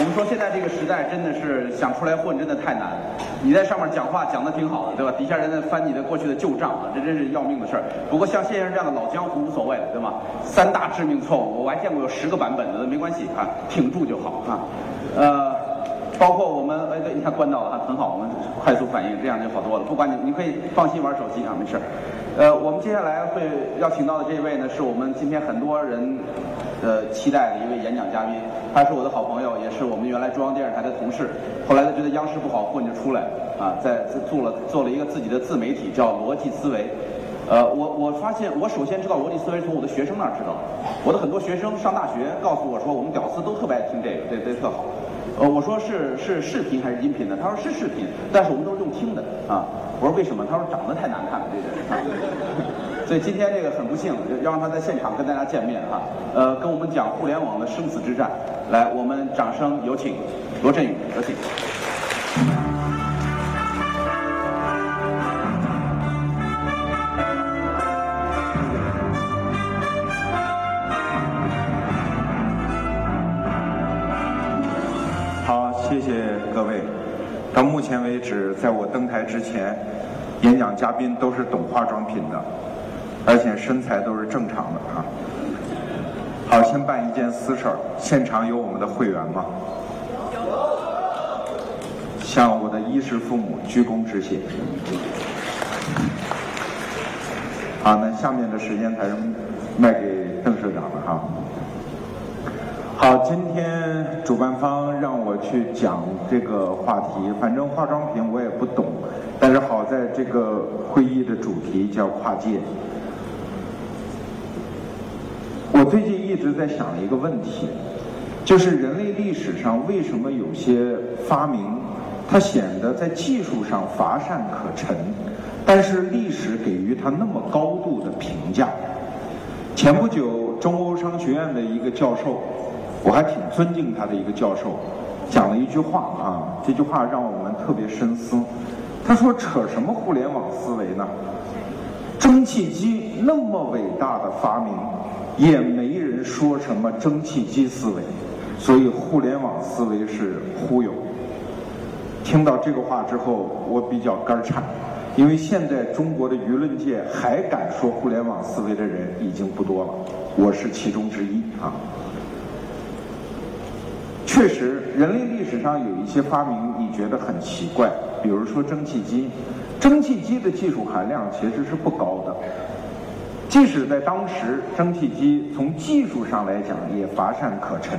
我们说现在这个时代真的是想出来混真的太难。你在上面讲话讲的挺好的，对吧？底下人在翻你的过去的旧账啊，这真是要命的事儿。不过像谢先生这样的老江湖无所谓了，对吗？三大致命错误，我还见过有十个版本的，没关系啊，挺住就好啊。呃，包括我们哎对，你看关到了啊，很好，我们快速反应，这样就好多了。不管你，你可以放心玩手机啊，没事儿。呃，我们接下来会邀请到的这位呢，是我们今天很多人呃期待的一位演讲嘉宾。他是我的好朋友，也是我们原来中央电视台的同事。后来他觉得央视不好混，就出来啊，在做了做了一个自己的自媒体，叫逻辑思维。呃，我我发现，我首先知道逻辑思维从我的学生那儿知道。我的很多学生上大学告诉我说，我们屌丝都特别爱听这个，这这特好。呃，我说是是视频还是音频的？他说是视频，但是我们都是用听的啊。我说为什么？他说长得太难看了，这人。所以今天这个很不幸，要让他在现场跟大家见面哈。呃，跟我们讲互联网的生死之战。来，我们掌声有请罗振宇，有请。目前为止，在我登台之前，演讲嘉宾都是懂化妆品的，而且身材都是正常的啊。好，先办一件私事儿，现场有我们的会员吗？有。向我的衣食父母鞠躬致谢。好，那下面的时间才是卖给邓社长的哈。好，今天主办方让我去讲这个话题，反正化妆品我也不懂，但是好在这个会议的主题叫跨界。我最近一直在想一个问题，就是人类历史上为什么有些发明，它显得在技术上乏善可陈，但是历史给予它那么高度的评价。前不久，中欧商学院的一个教授，我还挺尊敬他的一个教授，讲了一句话啊，这句话让我们特别深思。他说：“扯什么互联网思维呢？蒸汽机那么伟大的发明。”也没人说什么蒸汽机思维，所以互联网思维是忽悠。听到这个话之后，我比较肝儿颤，因为现在中国的舆论界还敢说互联网思维的人已经不多了，我是其中之一啊。确实，人类历史上有一些发明你觉得很奇怪，比如说蒸汽机，蒸汽机的技术含量其实是不高的。即使在当时，蒸汽机从技术上来讲也乏善可陈。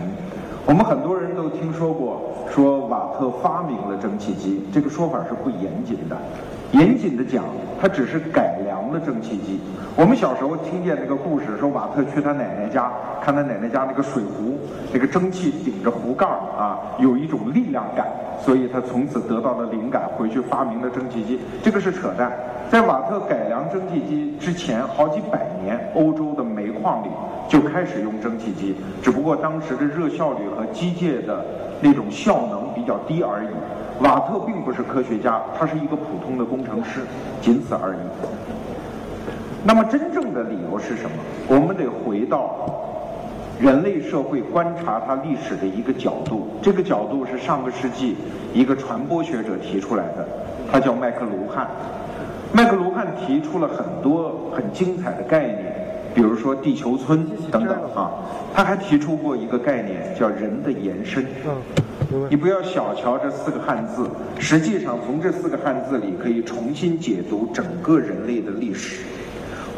我们很多人都听说过，说瓦特发明了蒸汽机，这个说法是不严谨的。严谨的讲，他只是改的蒸汽机。我们小时候听见那个故事，说瓦特去他奶奶家，看他奶奶家那个水壶，那个蒸汽顶着壶盖儿啊，有一种力量感，所以他从此得到了灵感，回去发明了蒸汽机。这个是扯淡。在瓦特改良蒸汽机之前，好几百年，欧洲的煤矿里就开始用蒸汽机，只不过当时的热效率和机械的那种效能比较低而已。瓦特并不是科学家，他是一个普通的工程师，仅此而已。那么真正的理由是什么？我们得回到人类社会观察它历史的一个角度，这个角度是上个世纪一个传播学者提出来的，他叫麦克卢汉。麦克卢汉提出了很多很精彩的概念，比如说地球村等等啊。他还提出过一个概念，叫人的延伸。你不要小瞧这四个汉字，实际上从这四个汉字里可以重新解读整个人类的历史。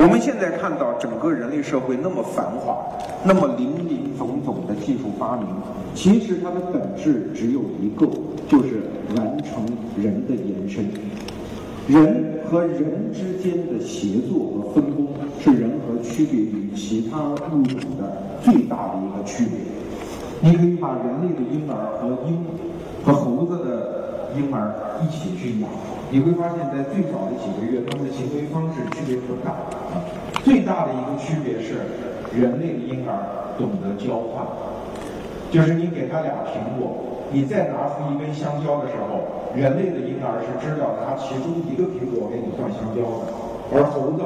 我们现在看到整个人类社会那么繁华，那么林林总总的技术发明，其实它的本质只有一个，就是完成人的延伸。人和人之间的协作和分工，是人和区别于其他物种的最大的一个区别。你可以把人类的婴儿和鹰和猴子的婴儿一起去养，你会发现在最早的几个月，他们的行为方式区别不大。啊，最大的一个区别是，人类的婴儿懂得交换，就是你给他俩苹果。你再拿出一根香蕉的时候，人类的婴儿是知道拿其中一个苹果给你换香蕉的，而猴子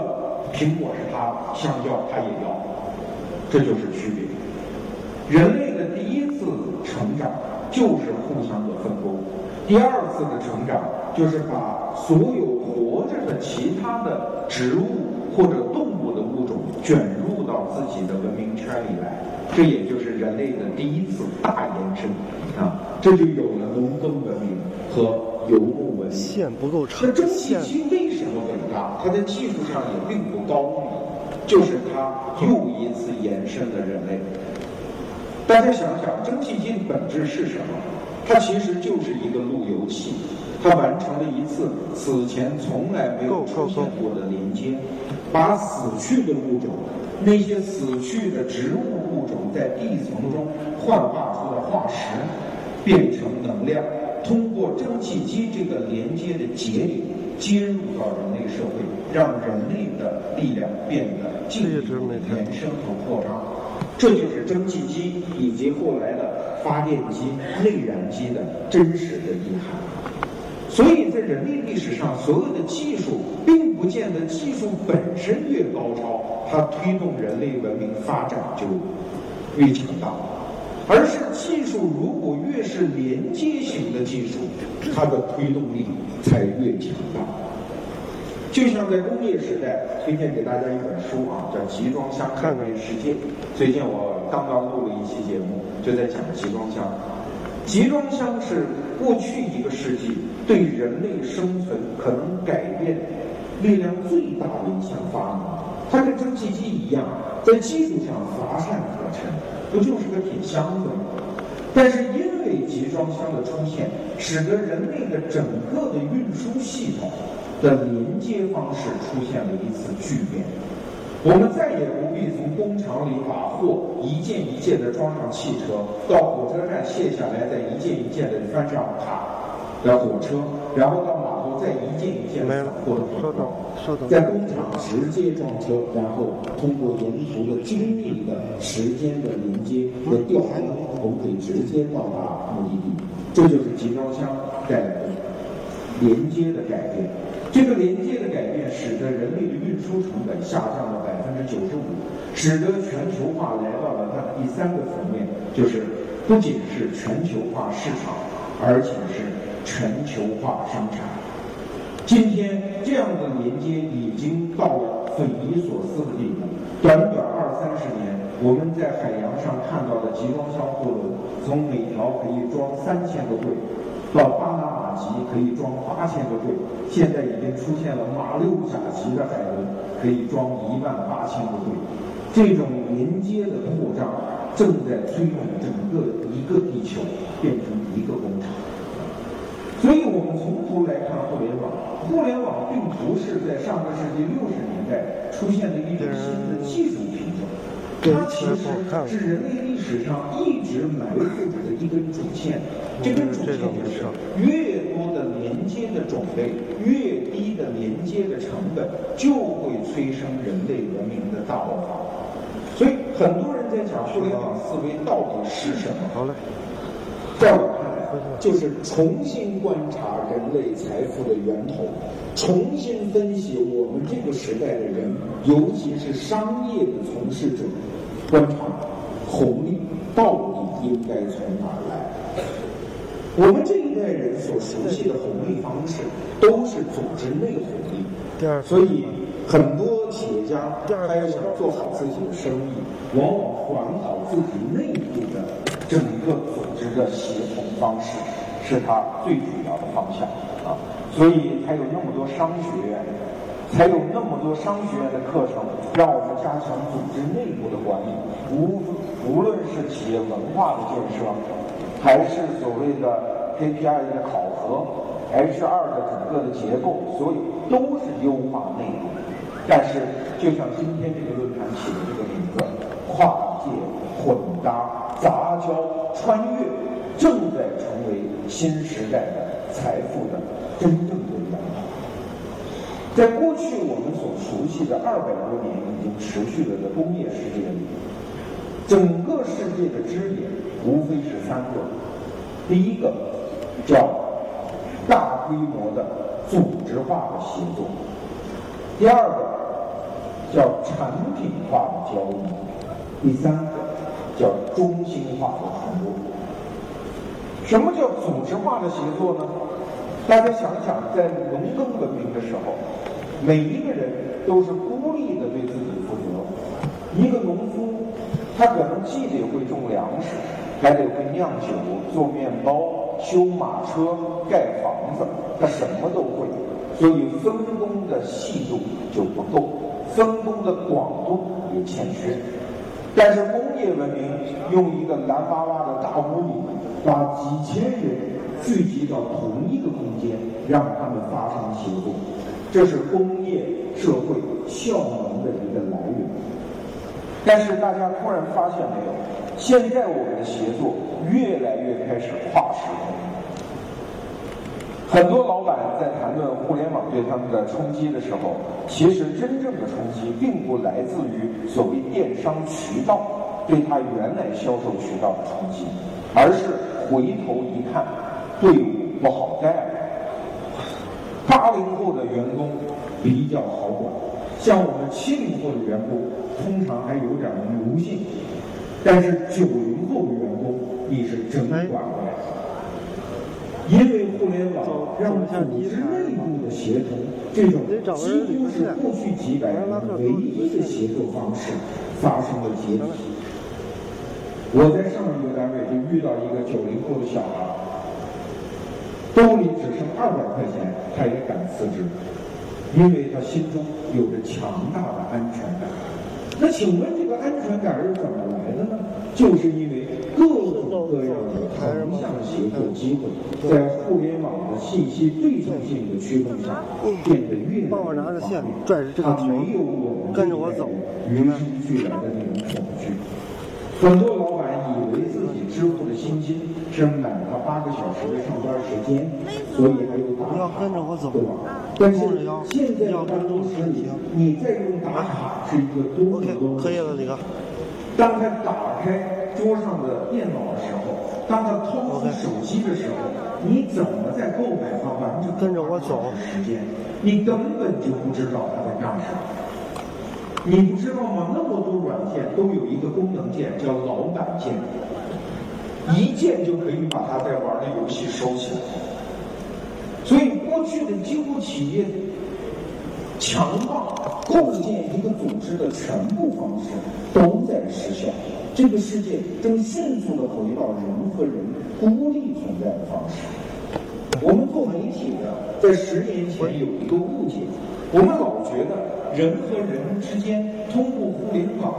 苹果是他，香蕉他也要，这就是区别。人类的第一次成长就是互相的分工。第二次的成长就是把所有活着的其他的植物或者动物的物种卷入到自己的文明圈里来，这也就是人类的第一次大延伸啊，这就有了农耕文明和游牧文明。线不够长那，蒸汽机为什么伟大？它在技术上也并不高明，就是它又一次延伸了人类。大家想想，蒸汽机的本质是什么？它其实就是一个路由器，它完成了一次此前从来没有出现过的连接，把死去的物种，那些死去的植物物种在地层中幻化出的化石，变成能量，通过蒸汽机这个连接的节点接入到人类社会，让人类的力量变得进一步的延伸和扩张。这就是蒸汽机以及后来的发电机、内燃机的真实的遗憾。所以在人类历史上，所有的技术并不见得技术本身越高超，它推动人类文明发展就越强大，而是技术如果越是连接型的技术，它的推动力才越强大。就像在工业时代，推荐给大家一本书啊，叫《集装箱改变世界》。最近我刚刚录了一期节目，就在讲集装箱。集装箱是过去一个世纪对人类生存可能改变力量最大的一项发明。它跟蒸汽机一样，在技术上乏善可陈，不就是个铁箱子吗？但是因为集装箱的出现，使得人类的整个的运输系统的连接方式出现了一次巨变。我们再也不必从工厂里把货一件一件的装上汽车，到火车站卸下来，再一件一件的翻上卡的火车，然后到码头再一件一件的散货的火车。在工厂直接装车，然后通过沿途的精密的时间的连接和调度，我们可以直接到达目的地。这就是集装箱带来的连接的改变。这个连接的改变，使得人类的运输成本下降了九十五，使得全球化来到了它的第三个层面，就是不仅是全球化市场，而且是全球化生产。今天这样的连接已经到了匪夷所思的地步。短短二三十年，我们在海洋上看到的集装箱货轮，从每条可以装三千个柜，到巴拿马级可以装八千个柜，现在已经出现了马六甲级的海轮，可以装一万八千个柜。这种连接的扩张，正在推动整个一个地球变成一个工厂。所以我们从头来看互联网，互联网并不是在上个世纪六十年代出现的一种新的技术品种，它其实是人类历史上一直埋伏着的一根主线。这根主线就是越多的连接的种类，越低的连接的成本，就会催生人类文明的大爆发。所以很多人在讲互联网思维到底是什么？好嘞。在我看来，就是重新观察人类财富的源头，重新分析我们这个时代的人，尤其是商业的从事者，观察红利到底应该从哪儿来。我们这一代人所熟悉的红利方式，都是组织内红利。第二，所以很多企业家他要想做好自己的生意，往往管好自己内部的整个组织的协同方式，是他最主要的方向啊。所以才有那么多商学院，才有那么多商学院的课程，让我们加强组织内部的管理。无无论是企业文化的建设，还是所谓的 KPI 的考核，HR 的整个的结构，所以都是优化内容。但是，就像今天这个论坛起的这个名字“跨界混搭杂交穿越”，正在成为新时代的财富的真正的源头。在过去我们所熟悉的二百多年已经持续了的工业世界里，整个世界的支点无非是三个：第一个叫大规模的组织化的协作；第二个叫产品化的交易；第三个叫中心化的传播。什么叫组织化的协作呢？大家想想，在农耕文明的时候，每一个人都是孤立的对自己负责。一个农，他可能既得会种粮食，还得会酿酒、做面包、修马车、盖房子，他什么都会。所以分工的细度就不够，分工的广度也欠缺。但是工业文明用一个蓝哇哇的大屋里，把几千人。聚集到同一个空间，让他们发生行动，这是工业社会效能的一个来。但是大家突然发现没有，现在我们的协作越来越开始跨时空。很多老板在谈论互联网对他们的冲击的时候，其实真正的冲击并不来自于所谓电商渠道对他原来销售渠道的冲击，而是回头一看。队伍不好带了，八零后的员工比较好管，像我们七零后的员工通常还有点奴性，但是九零后的员工你是真管不了，因为互联网让组织内部的协同这种几乎是过去几百年唯一的协作方式发生了解体。我在上一个单位就遇到一个九零后的小孩。兜里只剩二百块钱，他也敢辞职，因为他心中有着强大的安全感。那请问这个安全感是怎么来的呢？就是因为各种各样的横向协作机会，在互联网的信息对称性的驱动下，变得越来越方便。他没有我们与生俱来的那种恐惧。很多老板以为自己支付的薪金是满了八个小时的上班时间，所以还有打卡，对吧？但是现在的办公室里，你再用打卡是一个多么多么可以了，这个。当他打开桌上的电脑的时候，当他掏出手机的时候，你怎么在购买方完成跟着我走时间？你根本就不知道他在干什么。你不知道吗？那么多软件都有一个功能键，叫老板键，一键就可以把他在玩的游戏收起来。所以，过去的几乎企业强化构建一个组织的全部方式都在失效。这个世界正迅速的回到人和人孤立存在的方式。我们做媒体的，在十年前有一个误解，我们老觉得。人和人之间通过互联网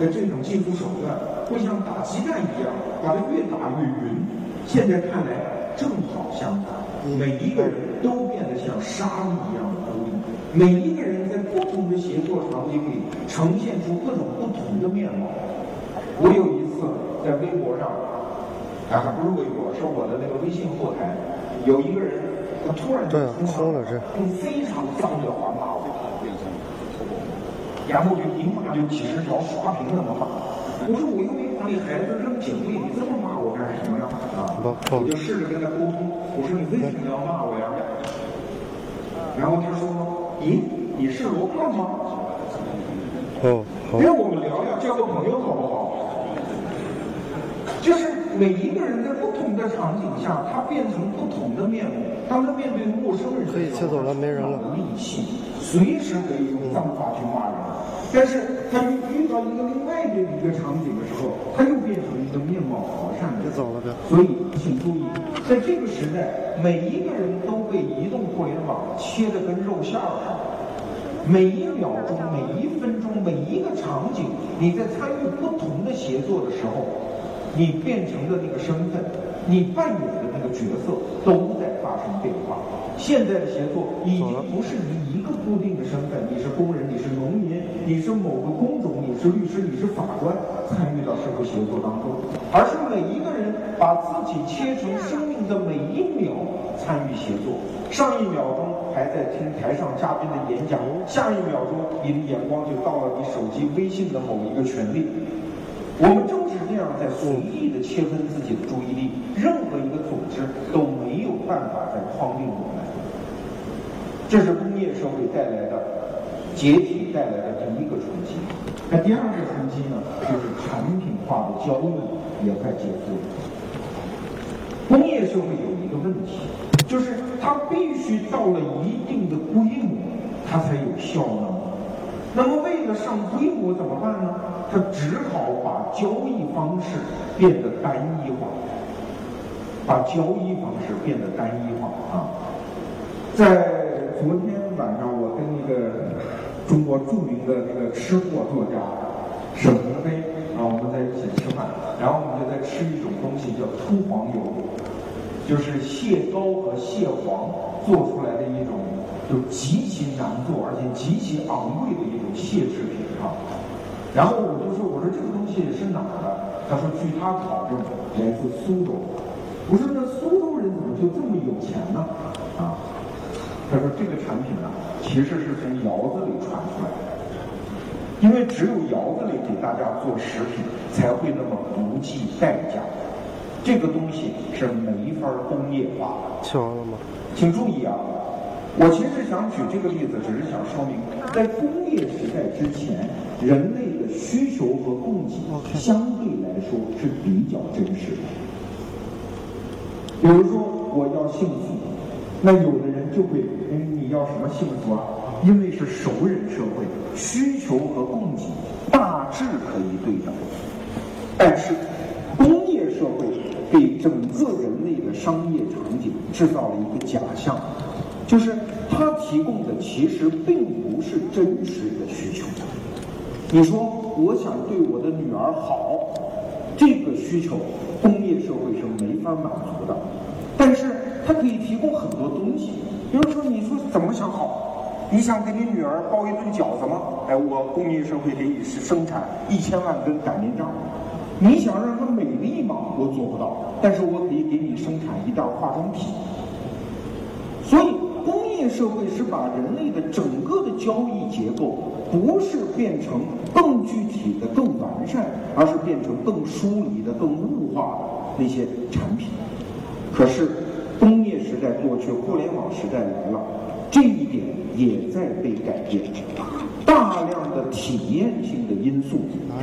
的这种技术手段，会像打鸡蛋一样，把它越打越匀。现在看来正好相反，每一个人都变得像沙粒一样的孤立。每一个人在不同的协作场景里，呈现出各种不同的面貌。我有一次在微博上，啊，还不是微博，是我的那个微信后台，有一个人，他突然就冲上来，用非常脏的话骂我。然后就一骂就几十条刷屏那么骂，我说我又没把你孩子扔井里，你这么骂我干什么呀？啊，我就试着跟他沟通，我说你为什么要骂我呀？然后他说，咦，你是罗胖吗？哦，让我们聊聊，交个朋友好不好？就是每一个人在不同的场景下，他变成不同的面目。当他面对陌生人，可以切走了，没人了，戾气，随时可以用脏话去骂人。但是他遇到一个另外的一个场景的时候，他又变成一个面貌和善的。走了所以，请注意，在这个时代，每一个人都被移动互联网切得跟肉馅儿似的。每一秒钟、每一分钟、每一个场景，你在参与不同的协作的时候，你变成的那个身份，你扮演的那个角色，都在发生变化。现在的协作已经不是你一个固定的身份，你是工人，你是农民，你是某个工种，你是律师，你是法官，参与到社会协作当中，而是每一个人把自己切成生命的每一秒参与协作。上一秒钟还在听台上嘉宾的演讲，下一秒钟你的眼光就到了你手机微信的某一个权利。我们正是这样在随意的切分自己的注意力，任何一个组织都没有办法再框定我们。这是工业社会带来的解体带来的第一个冲击。那第二个冲击呢，就是产品化的交易也快结束了。工业社会有一个问题，就是它必须到了一定的规模，它才有效能。那么为了上规模怎么办呢？他只好把交易方式变得单一化，把交易方式变得单一化啊。在昨天晚上，我跟一个中国著名的那个吃货作家沈鸿飞啊，我们在一起吃饭，然后我们就在吃一种东西叫秃黄油，就是蟹膏和蟹黄做出来的一种，就极其难做而且极其昂贵的一种蟹制品啊。然后我就说，我说这个东西是哪儿的？他说，据他考证，来自苏州。我说，那苏州人怎么就这么有钱呢？啊？他说，这个产品呢，其实是从窑子里传出来的。因为只有窑子里给大家做食品，才会那么不计代价。这个东西是没法工业化。吃完了吗？请注意啊！我其实想举这个例子，只是想说明，在工业时代之前，人类的需求和供给相对来说是比较真实的。比如说，我要幸福，那有的人就会，哎，你要什么幸福啊？因为是熟人社会，需求和供给大致可以对等。但是，工业社会给整个人类的商业场景制造了一个假象，就是它提供的其实并不是真实的需求。你说，我想对我的女儿好，这个需求工业社会是没法满足的。但是，它可以提供很多东西，比如说，你说怎么想好？你想给你女儿包一顿饺子吗？哎，我工业社会给你生产一千万根擀面杖。你想让她美丽吗？我做不到，但是我可以给你生产一袋化妆品。社会是把人类的整个的交易结构，不是变成更具体的、更完善，而是变成更疏离的、更物化的那些产品。可是，工业时代过去，互联网时代来了，这一点也在被改变。大量的体验性的因素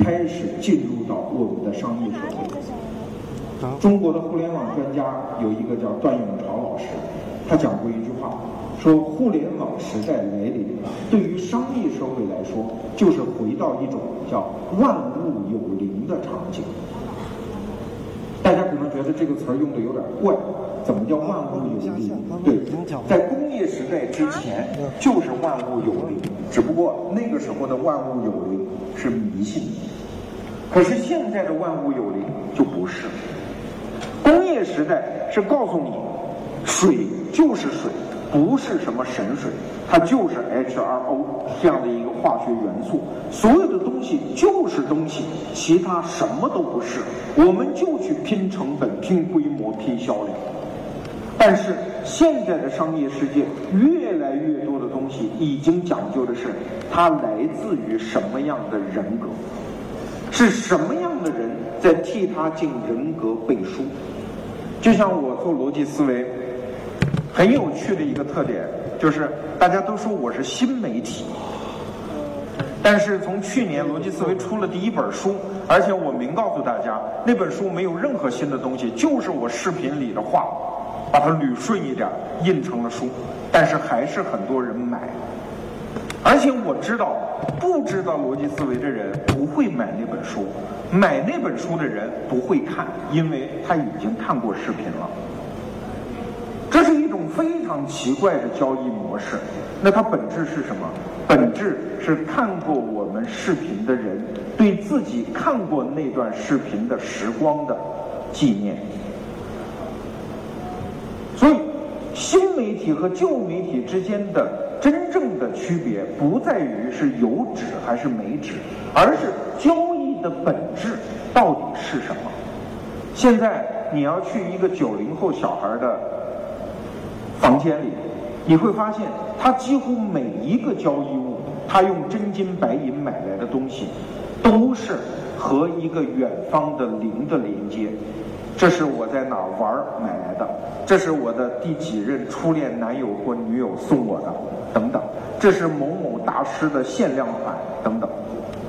开始进入到我们的商业社会。中国的互联网专家有一个叫段永潮老师，他讲过一句话，说互联网时代来临，对于商业社会来说，就是回到一种叫万物有灵的场景。大家可能觉得这个词儿用的有点怪，怎么叫万物有灵？对，在工业时代之前就是万物有灵，只不过那个时候的万物有灵是迷信，可是现在的万物有灵就不是。工业时代是告诉你，水就是水，不是什么神水，它就是 H2O 这样的一个化学元素，所有的东西就是东西，其他什么都不是。我们就去拼成本、拼规模、拼销量。但是现在的商业世界，越来越多的东西已经讲究的是，它来自于什么样的人格，是什么样的人在替他进人格背书。就像我做逻辑思维，很有趣的一个特点就是，大家都说我是新媒体。但是从去年逻辑思维出了第一本书，而且我明告诉大家，那本书没有任何新的东西，就是我视频里的话，把它捋顺一点，印成了书。但是还是很多人买，而且我知道，不知道逻辑思维的人不会买那本书，买那本书的人不会看，因为他已经看过视频了。这是一种非常奇怪的交易模式。那它本质是什么？本质是看过我们视频的人对自己看过那段视频的时光的纪念。所以，新媒体和旧媒体之间的真正的区别，不在于是有纸还是没纸，而是交易的本质到底是什么。现在你要去一个九零后小孩的房间里，你会发现，他几乎每一个交易物，他用真金白银买来的东西，都是和一个远方的零的连接。这是我在哪儿玩儿买来的，这是我的第几任初恋男友或女友送我的，等等。这是某某大师的限量款，等等。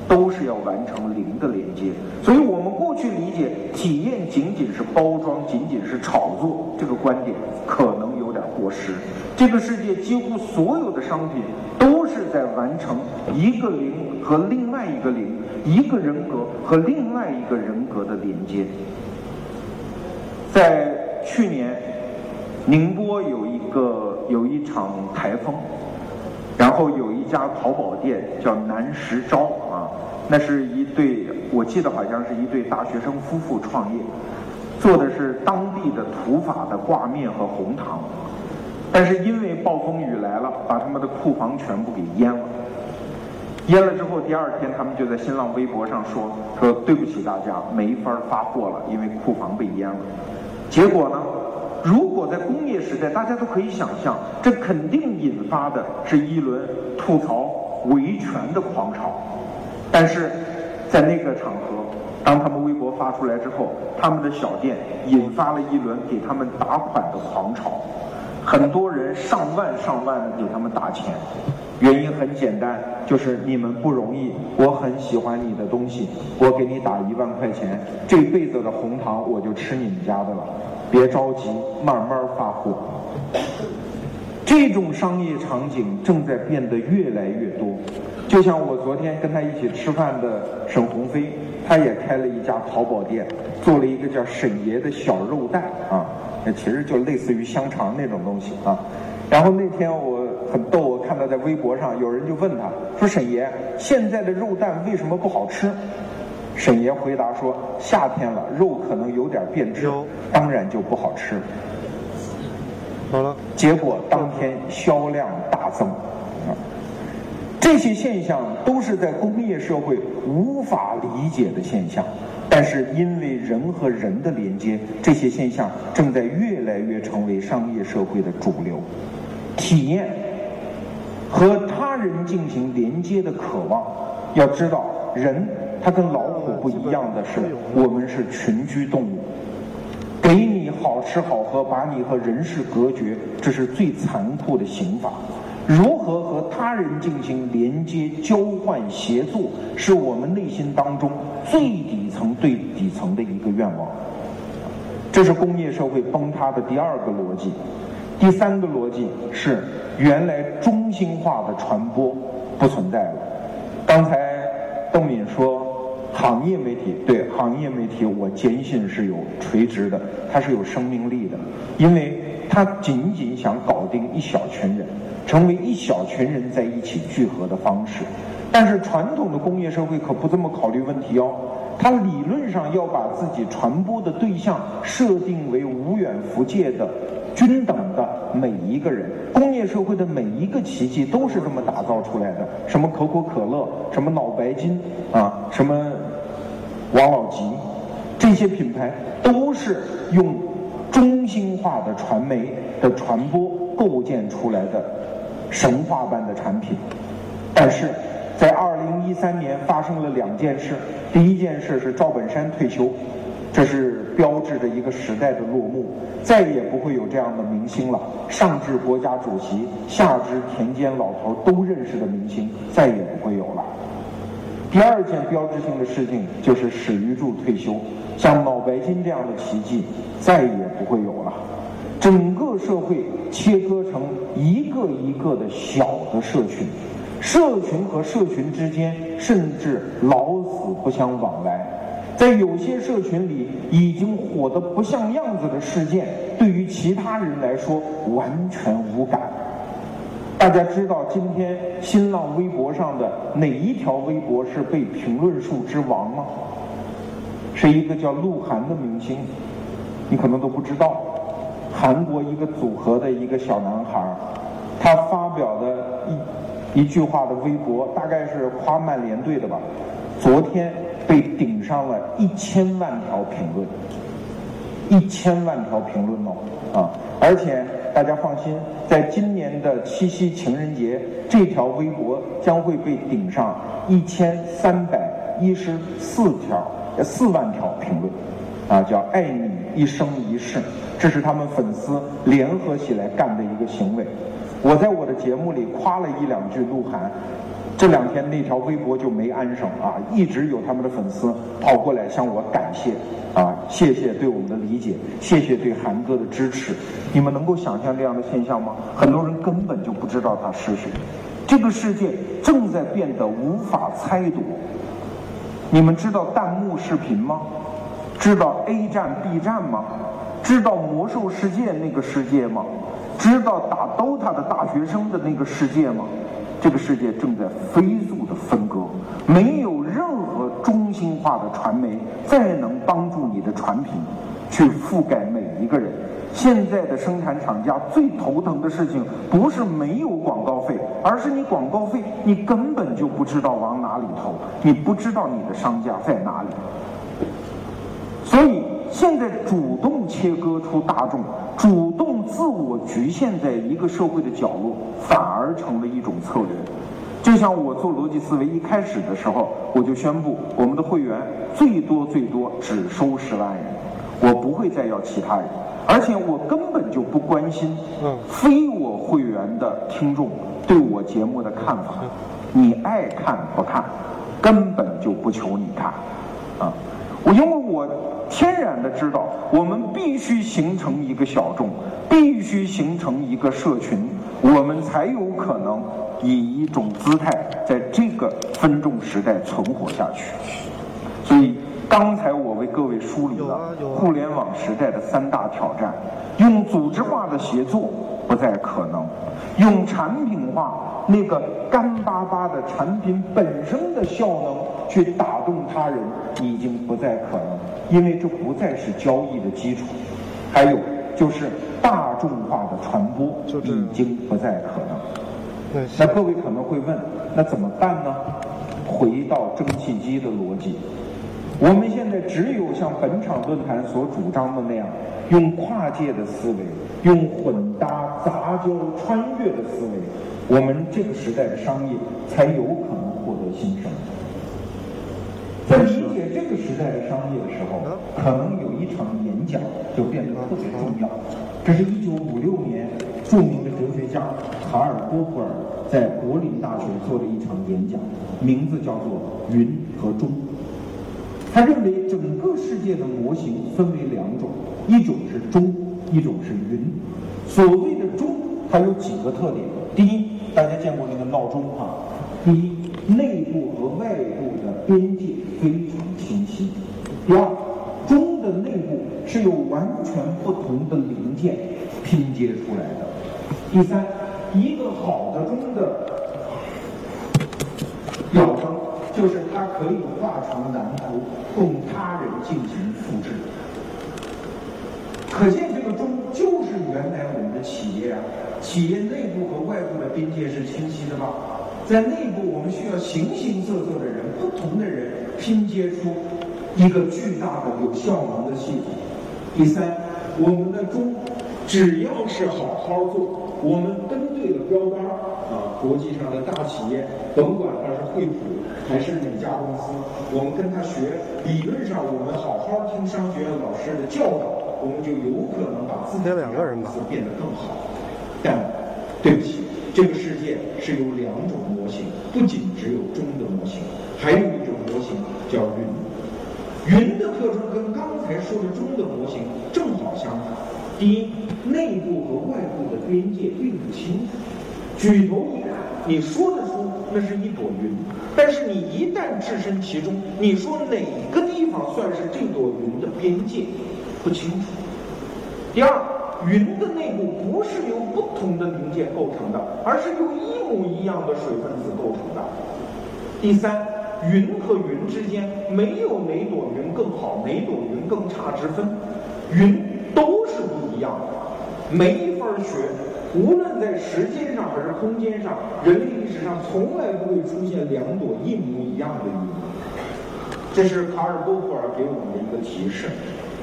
都是要完成零的连接。所以我们过去理解体验仅仅是包装，仅仅是炒作，这个观点可能果实。这个世界几乎所有的商品都是在完成一个零和另外一个零，一个人格和另外一个人格的连接。在去年，宁波有一个有一场台风，然后有一家淘宝店叫南石昭啊，那是一对，我记得好像是一对大学生夫妇创业，做的是当地的土法的挂面和红糖，但是因为暴风雨来了，把他们的库房全部给淹了。淹了之后，第二天他们就在新浪微博上说说对不起大家，没法发货了，因为库房被淹了。结果呢？如果在工业时代，大家都可以想象，这肯定引发的是一轮吐槽维权的狂潮。但是，在那个场合，当他们微博发出来之后，他们的小店引发了一轮给他们打款的狂潮，很多人上万上万的给他们打钱。原因很简单，就是你们不容易，我很喜欢你的东西，我给你打一万块钱，这辈子的红糖我就吃你们家的了，别着急，慢慢发货。这种商业场景正在变得越来越多，就像我昨天跟他一起吃饭的沈鸿飞，他也开了一家淘宝店，做了一个叫沈爷的小肉蛋啊，那其实就类似于香肠那种东西啊。然后那天我很逗，我看到在微博上有人就问他说：“沈爷，现在的肉蛋为什么不好吃？”沈爷回答说：“夏天了，肉可能有点变质，当然就不好吃。”好了，结果当天销量大增。这些现象都是在工业社会无法理解的现象。但是因为人和人的连接，这些现象正在越来越成为商业社会的主流。体验和他人进行连接的渴望，要知道，人他跟老虎不一样的是，我们是群居动物。给你好吃好喝，把你和人世隔绝，这是最残酷的刑法。如何和他人进行连接、交换、协作，是我们内心当中最底层、最底层的一个愿望。这是工业社会崩塌的第二个逻辑。第三个逻辑是，原来中心化的传播不存在了。刚才邓敏说，行业媒体对行业媒体，我坚信是有垂直的，它是有生命力的，因为它仅仅想搞定一小群人，成为一小群人在一起聚合的方式。但是传统的工业社会可不这么考虑问题哦，它理论上要把自己传播的对象设定为无远弗届的。均等的每一个人，工业社会的每一个奇迹都是这么打造出来的。什么可口可乐，什么脑白金啊，什么王老吉，这些品牌都是用中心化的传媒的传播构建出来的神话般的产品。但是在二零一三年发生了两件事，第一件事是赵本山退休。这是标志着一个时代的落幕，再也不会有这样的明星了。上至国家主席，下至田间老头都认识的明星，再也不会有了。第二件标志性的事情就是史玉柱退休，像脑白金这样的奇迹再也不会有了。整个社会切割成一个一个的小的社群，社群和社群之间甚至老死不相往来。在有些社群里已经火得不像样子的事件，对于其他人来说完全无感。大家知道今天新浪微博上的哪一条微博是被评论数之王吗？是一个叫鹿晗的明星，你可能都不知道。韩国一个组合的一个小男孩，他发表的一一句话的微博，大概是夸曼联队的吧。昨天被顶上了一千万条评论，一千万条评论哦啊！而且大家放心，在今年的七夕情人节，这条微博将会被顶上一千三百一十四条四万条评论，啊，叫“爱你一生一世”，这是他们粉丝联合起来干的一个行为。我在我的节目里夸了一两句鹿晗。这两天那条微博就没安生啊，一直有他们的粉丝跑过来向我感谢啊，谢谢对我们的理解，谢谢对韩哥的支持。你们能够想象这样的现象吗？很多人根本就不知道他是谁。这个世界正在变得无法猜度。你们知道弹幕视频吗？知道 A 站 B 站吗？知道魔兽世界那个世界吗？知道打 DOTA 的大学生的那个世界吗？这个世界正在飞速的分割，没有任何中心化的传媒再能帮助你的产品去覆盖每一个人。现在的生产厂家最头疼的事情不是没有广告费，而是你广告费你根本就不知道往哪里投，你不知道你的商家在哪里。所以现在主动切割出大众，主动自我局限在一个社会的角落，反而成了一种策略。就像我做逻辑思维一开始的时候，我就宣布我们的会员最多最多只收十万人，我不会再要其他人，而且我根本就不关心非我会员的听众对我节目的看法，你爱看不看，根本就不求你看，啊。我因为我天然的知道，我们必须形成一个小众，必须形成一个社群，我们才有可能以一种姿态在这个分众时代存活下去。所以，刚才我为各位梳理了互联网时代的三大挑战：用组织化的协作不再可能，用产品化。那个干巴巴的产品本身的效能去打动他人，已经不再可能，因为这不再是交易的基础。还有就是大众化的传播已经不再可能。那各位可能会问，那怎么办呢？回到蒸汽机的逻辑，我们现在只有像本场论坛所主张的那样，用跨界的思维，用混搭、杂交、穿越的思维。我们这个时代的商业才有可能获得新生。在理解这个时代的商业的时候，可能有一场演讲就变得特别重要。这是一九五六年著名的哲学家卡尔·波普尔在柏林大学做的一场演讲，名字叫做《云和钟》。他认为整个世界的模型分为两种，一种是钟，一种是云。所谓的钟，它有几个特点。第一，大家见过那个闹钟哈？第一，内部和外部的边界非常清晰。第二，钟的内部是由完全不同的零件拼接出来的。第三，一个好的钟的表征就是它可以画成蓝图，供他人进行复制。可见这个钟就是原来我们的企业啊。企业内部和外部的边界是清晰的吧？在内部，我们需要形形色色的人，不同的人拼接出一个巨大的有效能的系统。第三，我们的钟只要是好好做，我们跟对了标杆啊，国际上的大企业，甭管它是惠普还是哪家公司，我们跟他学，理论上我们好好听商学院老师的教导，我们就有可能把自己的公司变得更好。但对不起，这个世界是有两种模型，不仅只有中的模型，还有一种模型叫云。云的特征跟刚才说的中的模型正好相反。第一，内部和外部的边界并不清楚。举头一看，你说得出那是一朵云，但是你一旦置身其中，你说哪个地方算是这朵云的边界，不清楚。第二。云的内部不是由不同的零件构成的，而是由一模一样的水分子构成的。第三，云和云之间没有哪朵云更好，哪朵云更差之分，云都是不一样的，没法学。无论在时间上还是空间上，人类历史上从来不会出现两朵一模一样的云。这是卡尔·波普尔给我们的一个提示。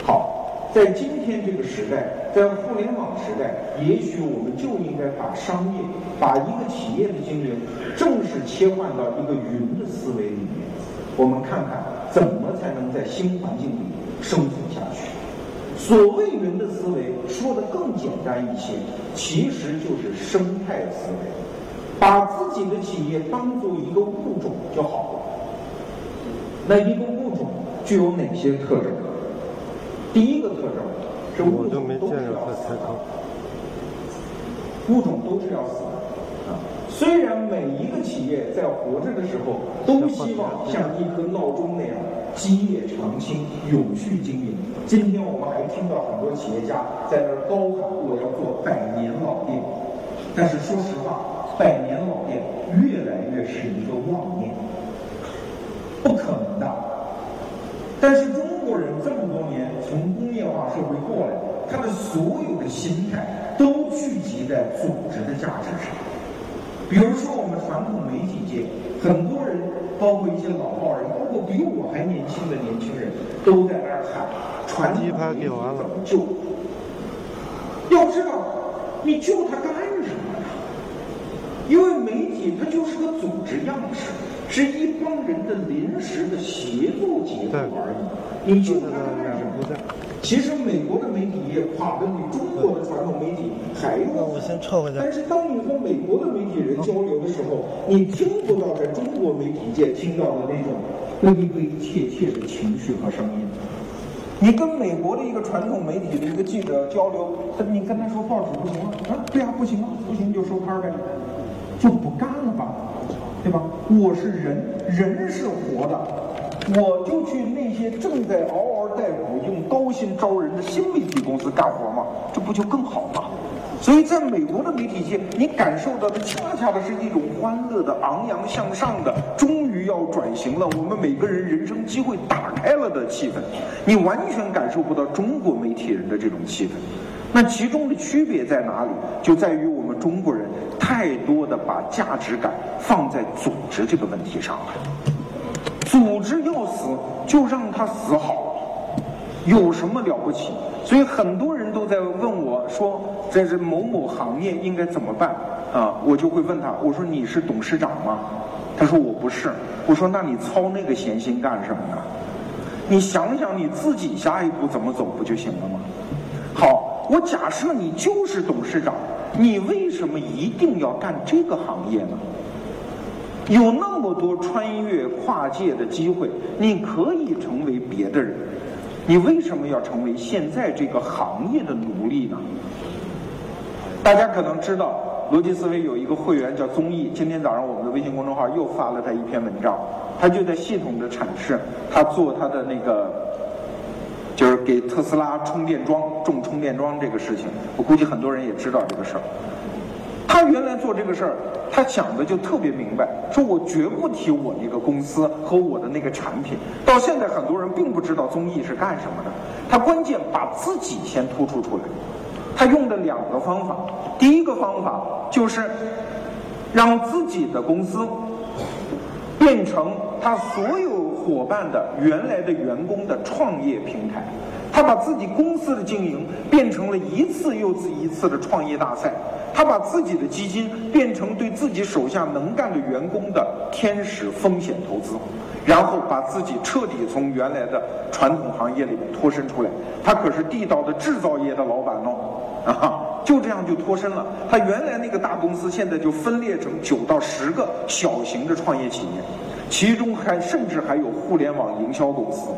好。在今天这个时代，在互联网时代，也许我们就应该把商业、把一个企业的经营，正式切换到一个云的思维里面。我们看看怎么才能在新环境里生存下去。所谓人的思维，说的更简单一些，其实就是生态思维。把自己的企业当做一个物种就好了。那一个物种具有哪些特征？第一个特征是物种都是要死的，物种都是要死的。啊，虽然每一个企业在活着的时候都希望像一颗闹钟那样基业长青、永续经营。今天我们还听到很多企业家在那儿高喊我要做百年老店，但是说实话，百年老店越来越是一个妄念，不可能的。但是中国人这么多年从工业化社会过来，他的所有的心态都聚集在组织的价值上。比如说我们传统媒体界，很多人，包括一些老报人，包括比我还年轻的年轻人，都在那儿喊传统媒体怎么救？要知道，你救它干什么呀？因为媒体它就是个组织样式，是一帮人的临时的协作结果而已。你救它干什么？其实美国的媒体业垮的比中国的传统媒体还要我先撤回来。但是当你和美国的媒体人交流的时候，你听不到在中国媒体界听到的那种悲悲切切的情绪和声音。你跟美国的一个传统媒体的一个记者交流，你跟他说报纸不行了啊？对啊，不行了，不行就收摊呗，就不干了吧，对吧？我是人，人是活的，我就去那些正在嗷嗷待哺、用高薪招人的新媒体公司干活嘛，这不就更好吗？所以，在美国的媒体界，你感受到的恰恰的是一种欢乐的、昂扬向上的，终于要转型了，我们每个人人生机会打开了的气氛，你完全感受不到中国媒体人的这种气氛。那其中的区别在哪里？就在于我们中国人太多的把价值感放在组织这个问题上了。组织要死，就让它死好了，有什么了不起？所以很多人都在问我说，在这某某行业应该怎么办啊？我就会问他，我说你是董事长吗？他说我不是。我说那你操那个闲心干什么呢？你想想你自己下一步怎么走不就行了吗？好，我假设你就是董事长，你为什么一定要干这个行业呢？有那么多穿越跨界的机会，你可以成为别的人，你为什么要成为现在这个行业的奴隶呢？大家可能知道，逻辑思维有一个会员叫综艺，今天早上我们的微信公众号又发了他一篇文章，他就在系统的阐释他做他的那个，就是给特斯拉充电桩种充电桩这个事情。我估计很多人也知道这个事儿。他原来做这个事儿，他想的就特别明白，说我绝不提我那个公司和我的那个产品。到现在，很多人并不知道综艺是干什么的。他关键把自己先突出出来。他用的两个方法，第一个方法就是让自己的公司变成他所有伙伴的原来的员工的创业平台。他把自己公司的经营变成了一次又一次的创业大赛。他把自己的基金变成对自己手下能干的员工的天使风险投资，然后把自己彻底从原来的传统行业里面脱身出来。他可是地道的制造业的老板哦，啊，就这样就脱身了。他原来那个大公司现在就分裂成九到十个小型的创业企业，其中还甚至还有互联网营销公司。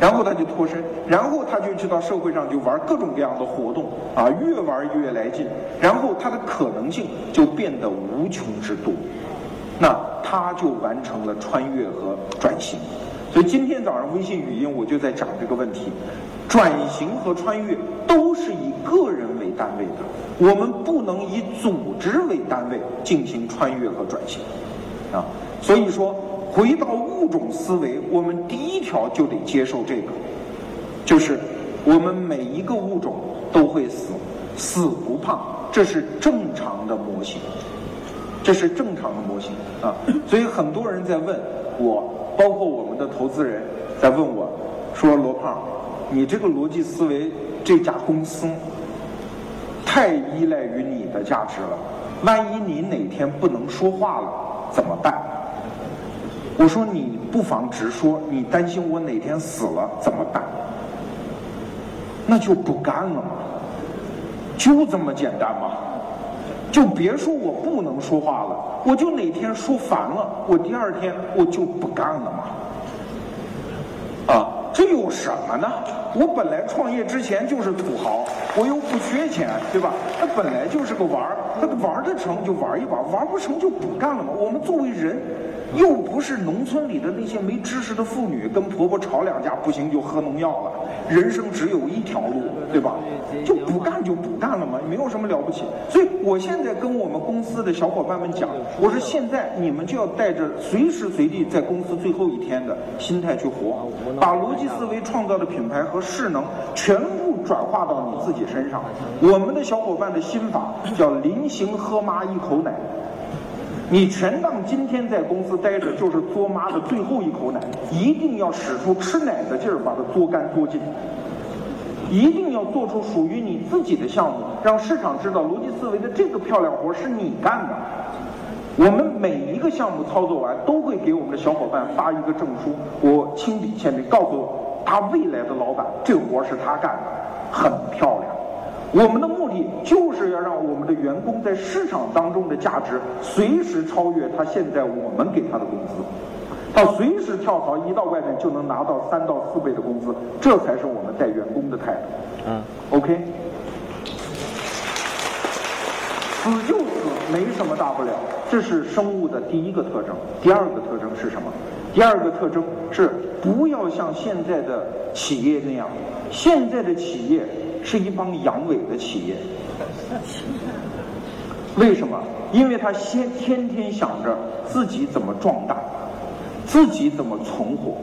然后他就脱身，然后他就去到社会上就玩各种各样的活动啊，越玩越来劲，然后他的可能性就变得无穷之多，那他就完成了穿越和转型。所以今天早上微信语音我就在讲这个问题，转型和穿越都是以个人为单位的，我们不能以组织为单位进行穿越和转型，啊，所以说。回到物种思维，我们第一条就得接受这个，就是我们每一个物种都会死，死不怕，这是正常的模型，这是正常的模型啊。所以很多人在问我，包括我们的投资人，在问我，说罗胖，你这个逻辑思维这家公司太依赖于你的价值了，万一你哪天不能说话了怎么办？我说你不妨直说，你担心我哪天死了怎么办？那就不干了嘛，就这么简单嘛。就别说我不能说话了，我就哪天说烦了，我第二天我就不干了嘛。啊，这有什么呢？我本来创业之前就是土豪，我又不缺钱，对吧？那本来就是个玩儿，他玩得成就玩一把，玩不成就不干了嘛。我们作为人。又不是农村里的那些没知识的妇女，跟婆婆吵两架不行就喝农药了。人生只有一条路，对吧？就不干就不干了嘛，没有什么了不起。所以我现在跟我们公司的小伙伴们讲，我说现在你们就要带着随时随地在公司最后一天的心态去活，把逻辑思维创造的品牌和势能全部转化到你自己身上。我们的小伙伴的心法叫“行喝妈一口奶”。你全当今天在公司待着就是嘬妈的最后一口奶，一定要使出吃奶的劲儿把它嘬干嘬尽，一定要做出属于你自己的项目，让市场知道逻辑思维的这个漂亮活是你干的。我们每一个项目操作完，都会给我们的小伙伴发一个证书，我亲笔签名，告诉他未来的老板，这活是他干的，很漂亮。我们的目的就是要让我们的员工在市场当中的价值随时超越他现在我们给他的工资，他随时跳槽一到外面就能拿到三到四倍的工资，这才是我们带员工的态度。嗯，OK，死就死，没什么大不了。这是生物的第一个特征。第二个特征是什么？第二个特征是不要像现在的企业那样，现在的企业。是一帮阳痿的企业，为什么？因为他先天天想着自己怎么壮大，自己怎么存活，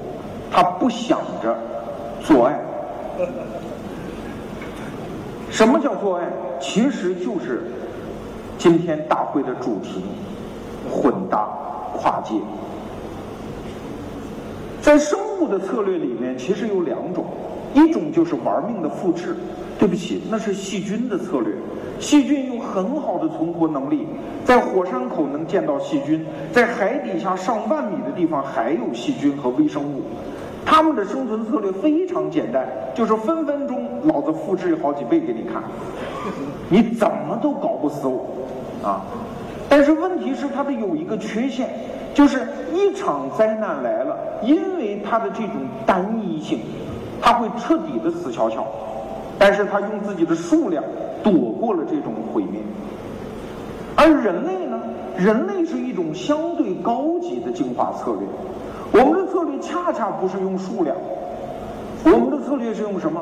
他不想着做爱。什么叫做爱？其实就是今天大会的主题：混搭、跨界。在生物的策略里面，其实有两种，一种就是玩命的复制。对不起，那是细菌的策略。细菌有很好的存活能力，在火山口能见到细菌，在海底下上万米的地方还有细菌和微生物。它们的生存策略非常简单，就是分分钟老子复制好几倍给你看，你怎么都搞不死我啊！但是问题是它的有一个缺陷，就是一场灾难来了，因为它的这种单一性，它会彻底的死翘翘。但是他用自己的数量躲过了这种毁灭，而人类呢？人类是一种相对高级的进化策略。我们的策略恰恰不是用数量，我们的策略是用什么？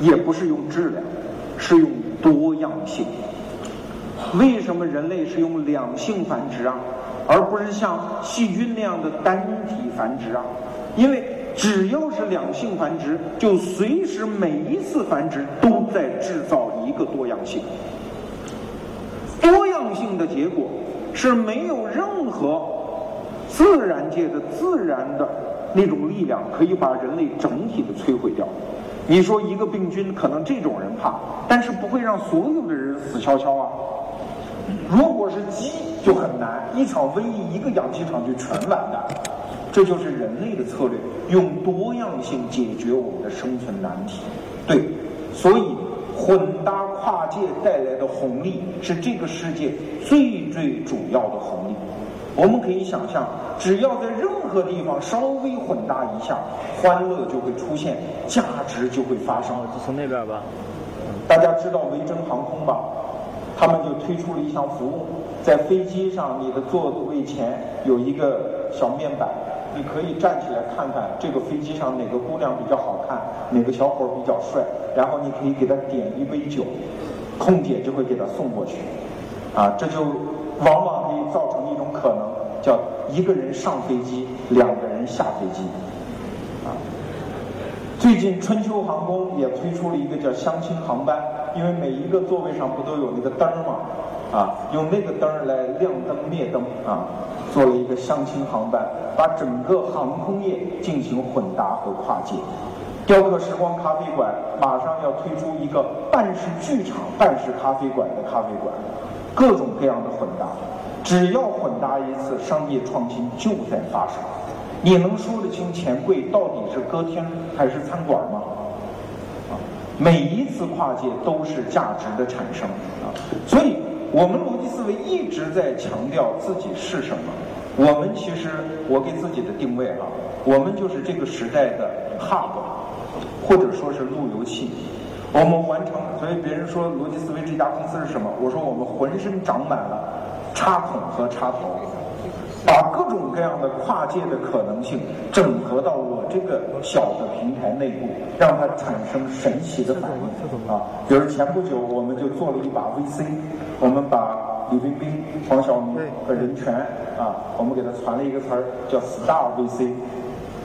也不是用质量，是用多样性。为什么人类是用两性繁殖啊，而不是像细菌那样的单体繁殖啊？因为。只要是两性繁殖，就随时每一次繁殖都在制造一个多样性。多样性的结果是没有任何自然界的自然的那种力量可以把人类整体的摧毁掉。你说一个病菌可能这种人怕，但是不会让所有的人死翘翘啊。如果是鸡就很难，一场瘟疫一个养鸡场就全完蛋。这就是人类的策略，用多样性解决我们的生存难题。对，所以混搭跨界带来的红利是这个世界最最主要的红利。我们可以想象，只要在任何地方稍微混搭一下，欢乐就会出现，价值就会发生。就从那边吧。大家知道维珍航空吧？他们就推出了一项服务，在飞机上，你的座位前有一个小面板。你可以站起来看看这个飞机上哪个姑娘比较好看，哪个小伙比较帅，然后你可以给他点一杯酒，空姐就会给他送过去，啊，这就往往可以造成一种可能，叫一个人上飞机，两个人下飞机，啊，最近春秋航空也推出了一个叫相亲航班，因为每一个座位上不都有那个灯吗？啊，用那个灯来亮灯灭灯啊，做了一个相亲航班，把整个航空业进行混搭和跨界。雕刻时光咖啡馆马上要推出一个半是剧场、半是咖啡馆的咖啡馆，各种各样的混搭，只要混搭一次，商业创新就在发生。你能说得清钱柜到底是歌厅还是餐馆吗？啊，每一次跨界都是价值的产生啊，所以。我们逻辑思维一直在强调自己是什么。我们其实，我给自己的定位啊，我们就是这个时代的 hub，或者说是路由器。我们完成，所以别人说逻辑思维这家公司是什么？我说我们浑身长满了插孔和插头，种各样的跨界的可能性整合到我这个小的平台内部，让它产生神奇的反应啊！比如前不久我们就做了一把 VC，我们把李冰冰、黄晓明和任泉啊，我们给他传了一个词儿叫 Star VC，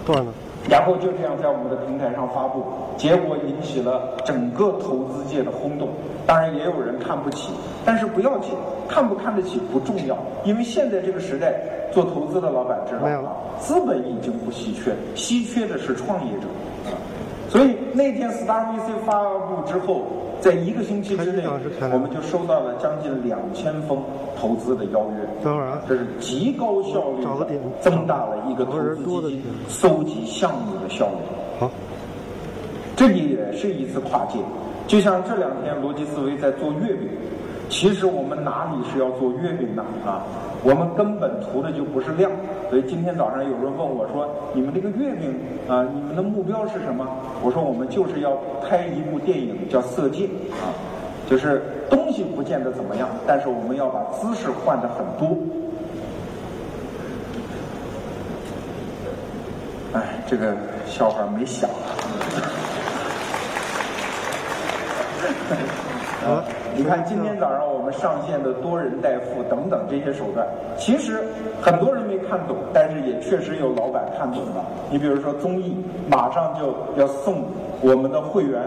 断了。然后就这样在我们的平台上发布，结果引起了整个投资界的轰动。当然也有人看不起，但是不要紧，看不看得起不重要，因为现在这个时代做投资的老板知道啊，资本已经不稀缺，稀缺的是创业者。所以那天 Star VC 发布之后。在一个星期之内，我们就收到了将近两千封投资的邀约。当然这是极高效率的增大了一个投资基金搜集项目的效率。好，这也是一次跨界。就像这两天逻辑思维在做月饼。其实我们哪里是要做月饼的啊？我们根本图的就不是量。所以今天早上有人问我说：“你们这个月饼啊，你们的目标是什么？”我说：“我们就是要拍一部电影叫《色戒》啊，就是东西不见得怎么样，但是我们要把姿势换的很多。”哎，这个笑话没想。啊，你看今天早上我们上线的多人代付等等这些手段，其实很多人没看懂，但是也确实有老板看懂了。你比如说综艺，马上就要送我们的会员，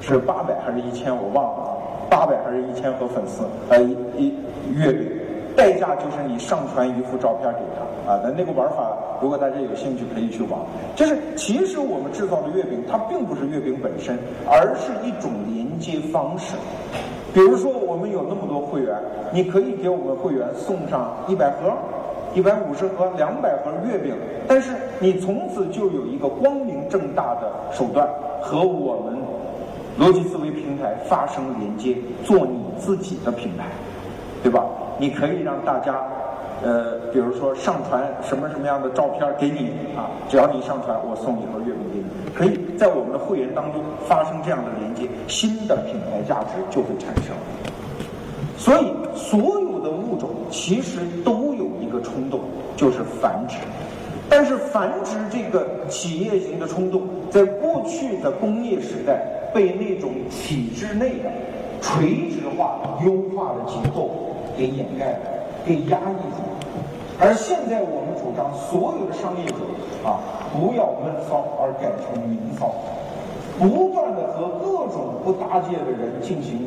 是八百还是一千我忘了啊，八百还是一千和粉丝，呃一月饼，代价就是你上传一幅照片给他啊。那那个玩法，如果大家有兴趣可以去玩。就是其实我们制造的月饼，它并不是月饼本身，而是一种连接方式。比如说，我们有那么多会员，你可以给我们会员送上一百盒、一百五十盒、两百盒月饼，但是你从此就有一个光明正大的手段和我们逻辑思维平台发生连接，做你自己的品牌，对吧？你可以让大家。呃，比如说上传什么什么样的照片给你啊？只要你上传，我送一盒月饼给你。可以在我们的会员当中发生这样的连接，新的品牌价值就会产生。所以，所有的物种其实都有一个冲动，就是繁殖。但是，繁殖这个企业型的冲动，在过去的工业时代被那种体制内的垂直化、优化的结构给掩盖了。给压抑住，而现在我们主张所有的商业者啊，不要闷骚，而改成明骚，不断的和各种不搭界的人进行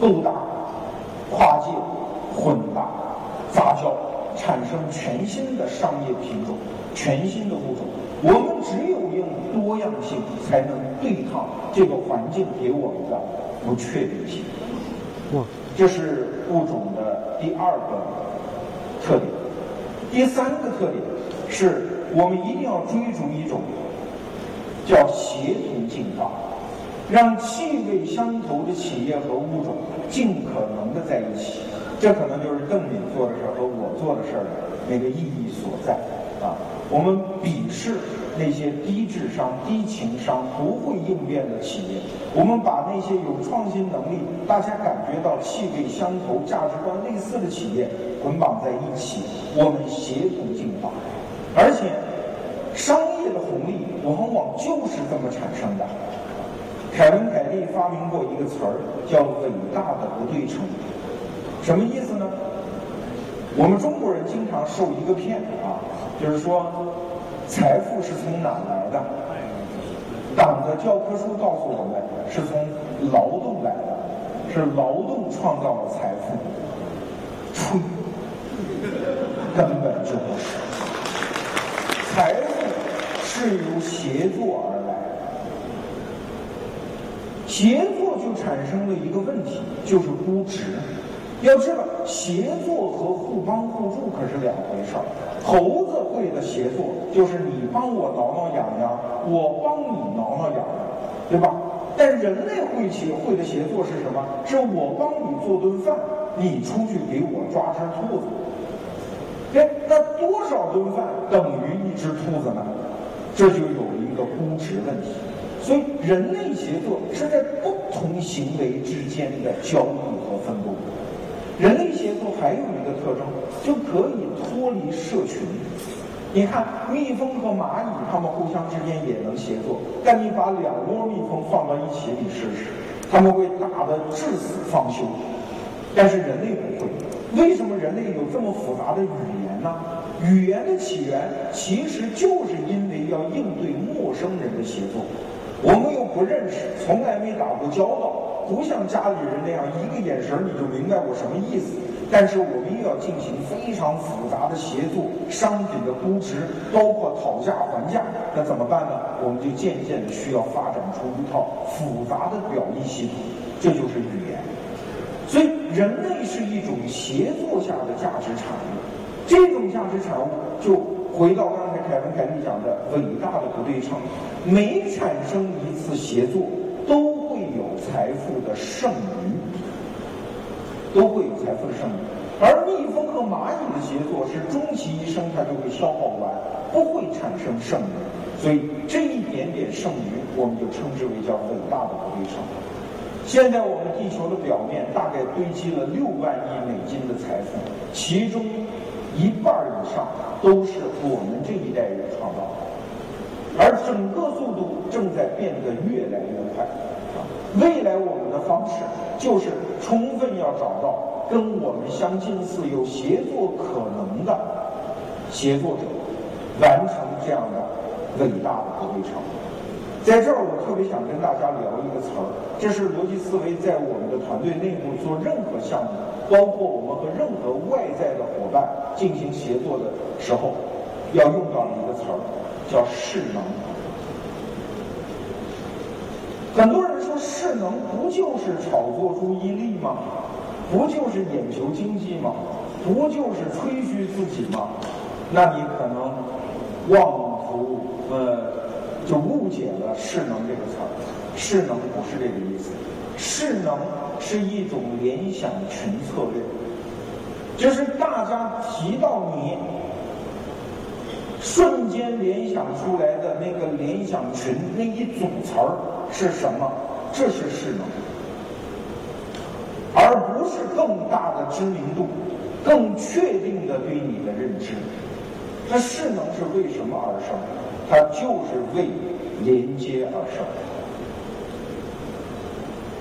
勾搭、跨界、混搭、杂交，产生全新的商业品种、全新的物种。我们只有用多样性，才能对抗这个环境给我们的不确定性。这是物种的第二个。特点，第三个特点是我们一定要追逐一种叫协同进化，让气味相投的企业和物种尽可能的在一起。这可能就是邓敏做的事儿和我做的事儿的那个意义所在啊。我们鄙视。那些低智商、低情商、不会应变的企业，我们把那些有创新能力、大家感觉到气味相投、价值观类似的企业捆绑在一起，我们协同进化。而且，商业的红利往往就是这么产生的。凯文·凯利发明过一个词儿，叫“伟大的不对称”，什么意思呢？我们中国人经常受一个骗啊，就是说。财富是从哪来的？教科书告诉我们，是从劳动来的，是劳动创造了财富。吹，根本就不是。财富是由协作而来的，协作就产生了一个问题，就是估值。要知道，协作和互帮互助可是两回事儿。猴子会的协作，就是你帮我挠挠痒痒，我帮你挠挠痒痒，对吧？但人类会协会的协作是什么？是我帮你做顿饭，你出去给我抓只兔子。哎，那多少顿饭等于一只兔子呢？这就有一个估值问题。所以，人类协作是在不同行为之间的交互和分工。人类协作还有一个特征，就可以脱离社群。你看，蜜蜂和蚂蚁，它们互相之间也能协作。但你把两窝蜜蜂放到一起，你试试，它们会打得至死方休。但是人类不会。为什么人类有这么复杂的语言呢？语言的起源其实就是因为要应对陌生人的协作。我们又不认识，从来没打过交道，不像家里人那样一个眼神你就明白我什么意思。但是我们又要进行非常复杂的协作，商品的估值，包括讨价还价，那怎么办呢？我们就渐渐的需要发展出一套复杂的表意系统，这就是语言。所以，人类是一种协作下的价值产物。这种价值产物，就回到刚才凯文凯利讲的伟大的不对称，每产生一次协作，财富的剩余。都会有财富的剩余，而蜜蜂和蚂蚁的协作是终其一生它就会消耗完，不会产生剩余，所以这一点点剩余我们就称之为叫伟大的不对称。现在我们地球的表面大概堆积了六万亿美金的财富，其中一半以上都是我们这一代人创造的，而整个速度正在变得越来越快。未来我们的方式就是充分要找到跟我们相近似、有协作可能的协作者，完成这样的伟大的不对称。在这儿，我特别想跟大家聊一个词儿，这是逻辑思维在我们的团队内部做任何项目，包括我们和任何外在的伙伴进行协作的时候，要用到的一个词儿，叫势能。很多人说势能不就是炒作注意力吗？不就是眼球经济吗？不就是吹嘘自己吗？那你可能妄图呃就误解了势能这个词儿。势能不是这个意思，势能是一种联想群策略，就是大家提到你。瞬间联想出来的那个联想群那一组词儿是什么？这是势能，而不是更大的知名度、更确定的对你的认知。那势能是为什么而生？它就是为连接而生。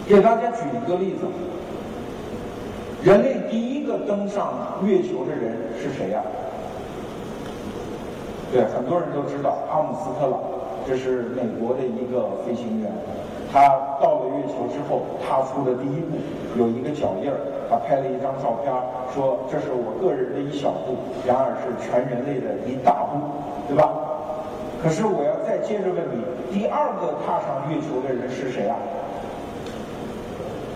给大家举一个例子：人类第一个登上月球的人是谁呀？对，很多人都知道阿姆斯特朗，这是美国的一个飞行员。他到了月球之后，踏出的第一步有一个脚印儿，他拍了一张照片，说这是我个人的一小步，然而是全人类的一大步，对吧？可是我要再接着问你，第二个踏上月球的人是谁啊？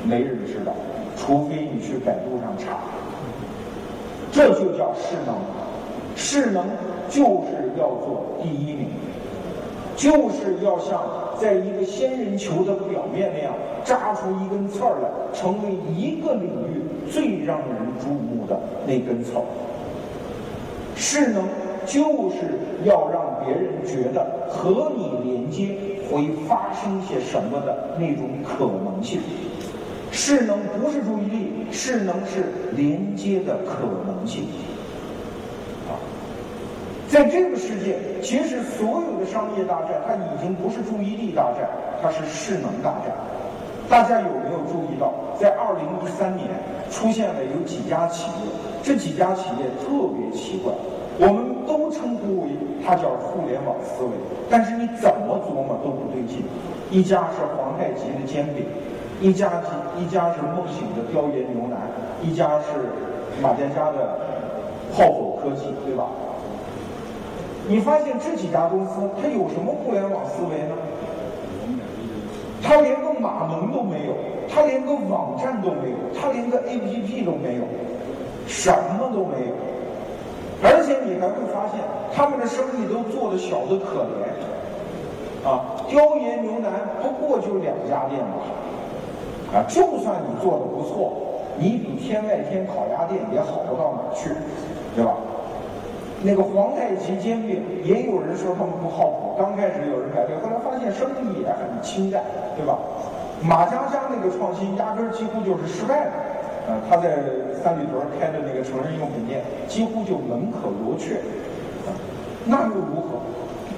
没人知道，除非你去百度上查。这就叫势能，势能。就是要做第一名，就是要像在一个仙人球的表面那样扎出一根刺儿来，成为一个领域最让人注目的那根刺儿。势能就是要让别人觉得和你连接会发生些什么的那种可能性。势能不是注意力，势能是连接的可能性。在这个世界，其实所有的商业大战，它已经不是注意力大战，它是势能大战。大家有没有注意到，在二零一三年出现了有几家企业？这几家企业特别奇怪，我们都称呼为它叫互联网思维，但是你怎么琢磨都不对劲。一家是皇太极的煎饼，一家是一家是梦醒的雕爷牛腩，一家是马家家的炮火科技，对吧？你发现这几家公司，它有什么互联网思维呢？它连个码农都没有，它连个网站都没有，它连个 APP 都没有，什么都没有。而且你还会发现，他们的生意都做的小的可怜，啊，雕爷牛腩不过就两家店嘛，啊，就算你做的不错，你比天外天烤鸭店也好不到哪儿去，对吧？那个皇太极煎饼，也有人说他们不靠谱，刚开始有人排队，后来发现生意也很清淡，对吧？马家家那个创新压根儿几乎就是失败的，呃，他在三里屯开的那个成人用品店几乎就门可罗雀，啊，那又如何？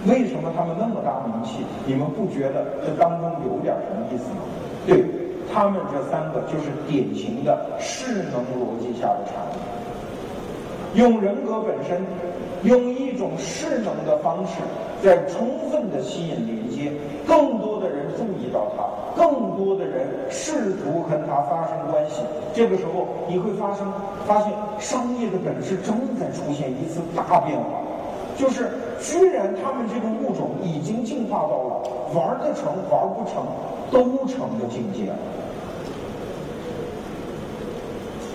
为什么他们那么大名气？你们不觉得这当中有点什么意思吗？对，他们这三个就是典型的势能逻辑下的产物。用人格本身，用一种势能的方式，在充分的吸引连接，更多的人注意到它，更多的人试图跟它发生关系。这个时候，你会发生发现，商业的本质正在出现一次大变化，就是居然他们这个物种已经进化到了玩得成、玩不成都成的境界了。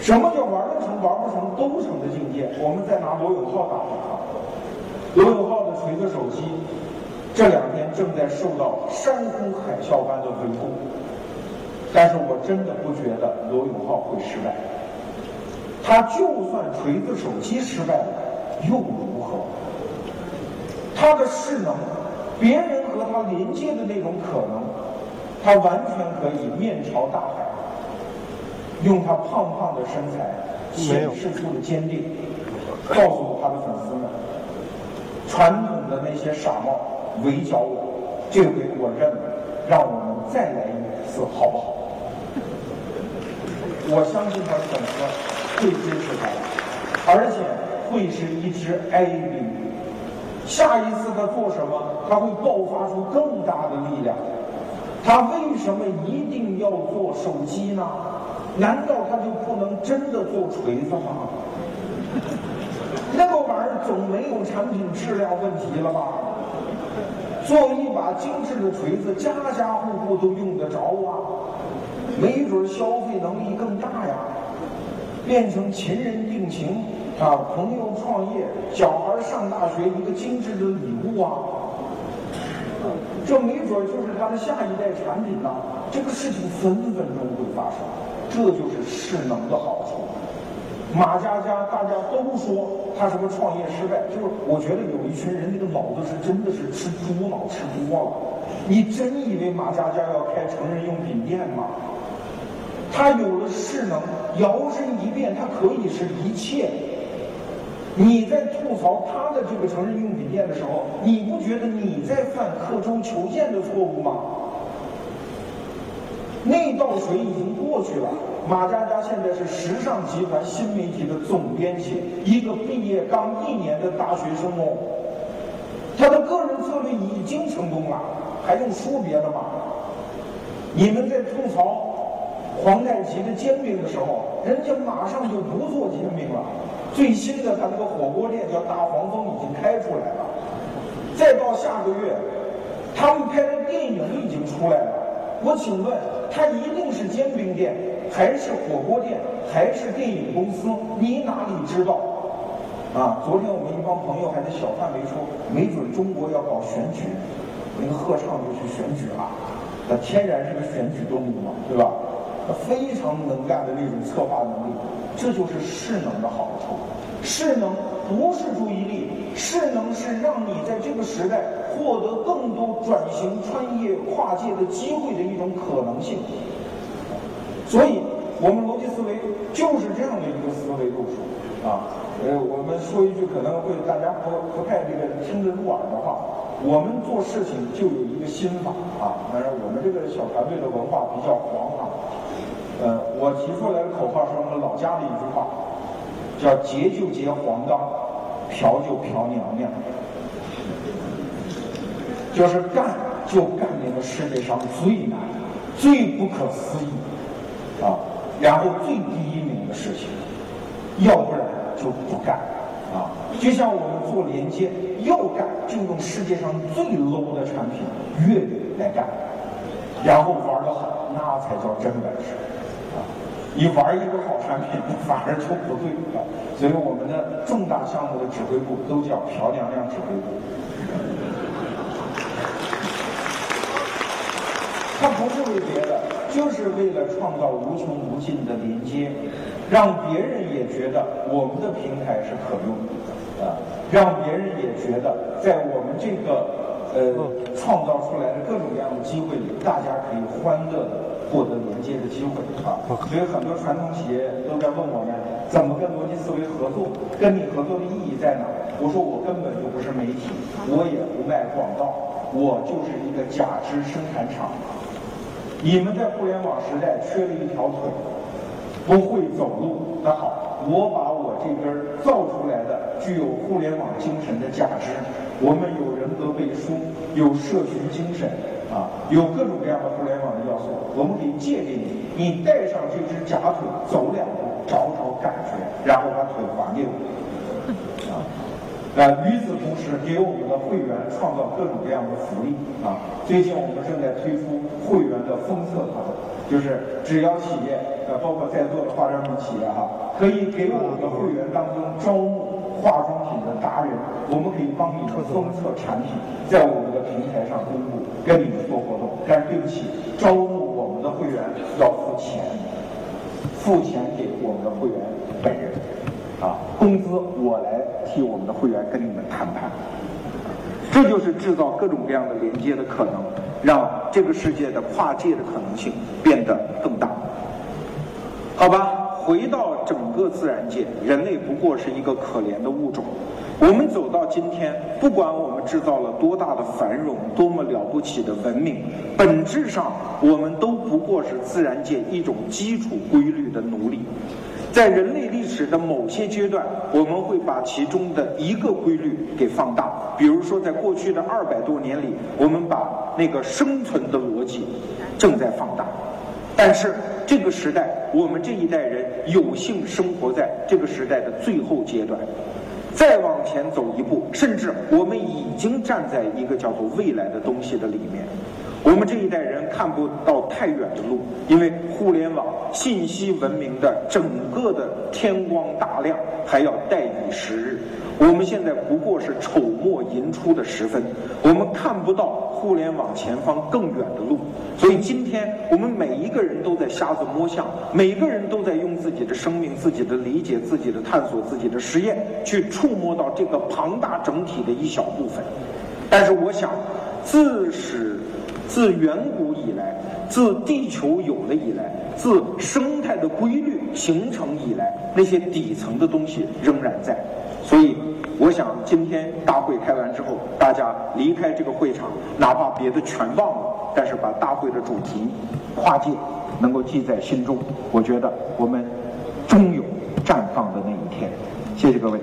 什么叫玩得成、玩不成都成的境界？我们再拿罗永浩打比方，罗永浩的锤子手机这两天正在受到山呼海啸般的围攻，但是我真的不觉得罗永浩会失败。他就算锤子手机失败了，又如何？他的势能，别人和他连接的那种可能，他完全可以面朝大海。用他胖胖的身材显示出的坚定，告诉他的粉丝们，传统的那些傻帽围剿我，这回我认了，让我们再来一次好不好？我相信他的粉丝会支持他，而且会是一支 A 兵。下一次他做什么，他会爆发出更大的力量。他为什么一定要做手机呢？难道他就不能真的做锤子吗？那个玩意儿总没有产品质量问题了吧？做一把精致的锤子，家家户户都用得着啊，没准消费能力更大呀。变成情人定情啊，朋友创业，小孩上大学一个精致的礼物啊，这没准就是他的下一代产品呐。这个事情分分钟会发生。这就是势能的好处。马家家大家都说他什么创业失败，就是我觉得有一群人那个脑子是真的是吃猪脑吃多了。你真以为马家家要开成人用品店吗？他有了势能，摇身一变，他可以是一切。你在吐槽他的这个成人用品店的时候，你不觉得你在犯刻舟求剑的错误吗？水已经过去了。马佳佳现在是时尚集团新媒体的总编辑，一个毕业刚一年的大学生哦。他的个人策略已经成功了，还用说别的吗？你们在吐槽皇太极的煎饼的时候，人家马上就不做煎饼了。最新的他那个火锅店叫大黄蜂，已经开出来了。再到下个月，他们拍的电影已经出来了。我请问。它一定是煎饼店，还是火锅店，还是电影公司？你哪里知道？啊！昨天我们一帮朋友还在小范围说，没准中国要搞选举，那个贺畅就去选举了。那天然是个选举动物嘛，对吧？他非常能干的那种策划能力，这就是势能的好处。势能不是注意力，势能是让你在这个时代。获得更多转型、穿越、跨界的机会的一种可能性，所以，我们逻辑思维就是这样的一个思维路数啊。呃，我们说一句可能会大家不不太这个听得入耳的话，我们做事情就有一个心法啊。当然，我们这个小团队的文化比较黄啊。呃，我提出来的口号是我们老家的一句话，叫“结就结黄冈，嫖就嫖娘娘”。就是干就干那个世界上最难、最不可思议啊，然后最第一名的事情，要不然就不干啊。就像我们做连接，要干就用世界上最 low 的产品粤语来干，然后玩的好，那才叫真本事。你玩一个好产品，反而就不对啊。所以我们的重大项目的指挥部都叫朴娘娘指挥部。它不是为别的，就是为了创造无穷无尽的连接，让别人也觉得我们的平台是可用的，啊，让别人也觉得在我们这个呃创造出来的各种各样的机会里，大家可以欢乐的获得连接的机会啊。所以很多传统企业都在问我们，怎么跟逻辑思维合作？跟你合作的意义在哪？我说我根本就不是媒体，我也不卖广告，我就是一个假肢生产厂。你们在互联网时代缺了一条腿，不会走路，那好，我把我这根造出来的具有互联网精神的假肢，我们有人格背书，有社群精神，啊，有各种各样的互联网的要素，我们可以借给你，你带上这只假腿走两步，找找感觉，然后把腿还给我，啊。呃，与此同时，给我们的会员创造各种各样的福利啊！最近我们正在推出会员的封测团，就是只要企业，呃，包括在座的化妆品企业哈，可以给我们的会员当中招募化妆品的达人，我们可以帮你们封测产品，在我们的平台上公布，跟你们做活动。但是对不起，招募我们的会员要付钱，付钱给我们的会员本人。啊，工资我来替我们的会员跟你们谈判，这就是制造各种各样的连接的可能，让这个世界的跨界的可能性变得更大。好吧，回到整个自然界，人类不过是一个可怜的物种。我们走到今天，不管我们制造了多大的繁荣，多么了不起的文明，本质上我们都不过是自然界一种基础规律的奴隶。在人类历史的某些阶段，我们会把其中的一个规律给放大。比如说，在过去的二百多年里，我们把那个生存的逻辑正在放大。但是这个时代，我们这一代人有幸生活在这个时代的最后阶段。再往前走一步，甚至我们已经站在一个叫做未来的东西的里面。我们这一代人看不到太远的路，因为互联网信息文明的整个的天光大亮还要待以时日。我们现在不过是丑末寅初的时分，我们看不到互联网前方更远的路。所以今天我们每一个人都在瞎子摸象，每个人都在用自己的生命、自己的理解、自己的探索、自己的实验去触摸到这个庞大整体的一小部分。但是我想，自始。自远古以来，自地球有了以来，自生态的规律形成以来，那些底层的东西仍然在。所以，我想今天大会开完之后，大家离开这个会场，哪怕别的全忘了，但是把大会的主题跨界能够记在心中，我觉得我们终有绽放的那一天。谢谢各位。